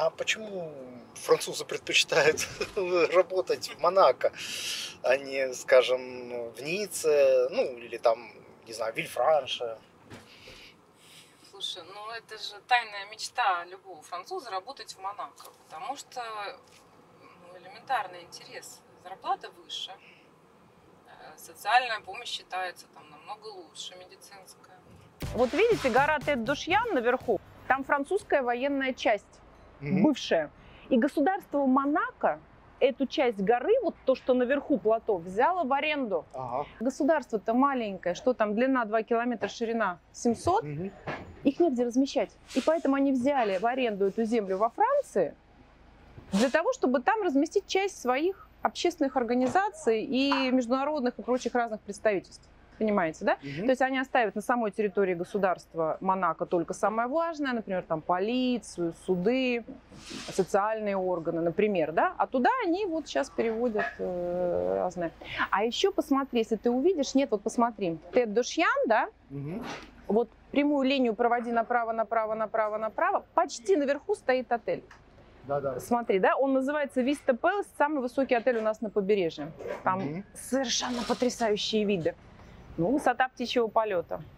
А почему французы предпочитают работать в Монако, а не, скажем, в Ницце, ну, или там, не знаю, Вильфранше? Слушай, ну это же тайная мечта любого француза работать в Монако, потому что ну, элементарный интерес. Зарплата выше, э, социальная помощь считается там намного лучше, медицинская. Вот видите, гора Тет-Душьян наверху, там французская военная часть, Мгм. бывшая. И государство Монако эту часть горы, вот то, что наверху плато, взяло в аренду. Ага. Государство-то маленькое, что там, длина 2 километра, ширина 700, Мгм. их негде размещать. И поэтому они взяли в аренду эту землю во Франции для того, чтобы там разместить часть своих общественных организаций и международных и прочих разных представительств. Понимаете, да? Мгм. То есть они оставят на самой территории государства Монако только самое важное, например, там полицию, суды, социальные органы, например, да, а туда они вот сейчас переводят э, разное. А еще посмотри, если ты увидишь, нет, вот посмотри, Тед Душьян, да, Мгм. вот прямую линию проводи направо, направо, направо, направо, почти наверху стоит отель. Да-да. Смотри, да, он называется Vista Palace, самый высокий отель у нас на побережье. Там Мгм. совершенно потрясающие виды. Ну, высота птичьего полета.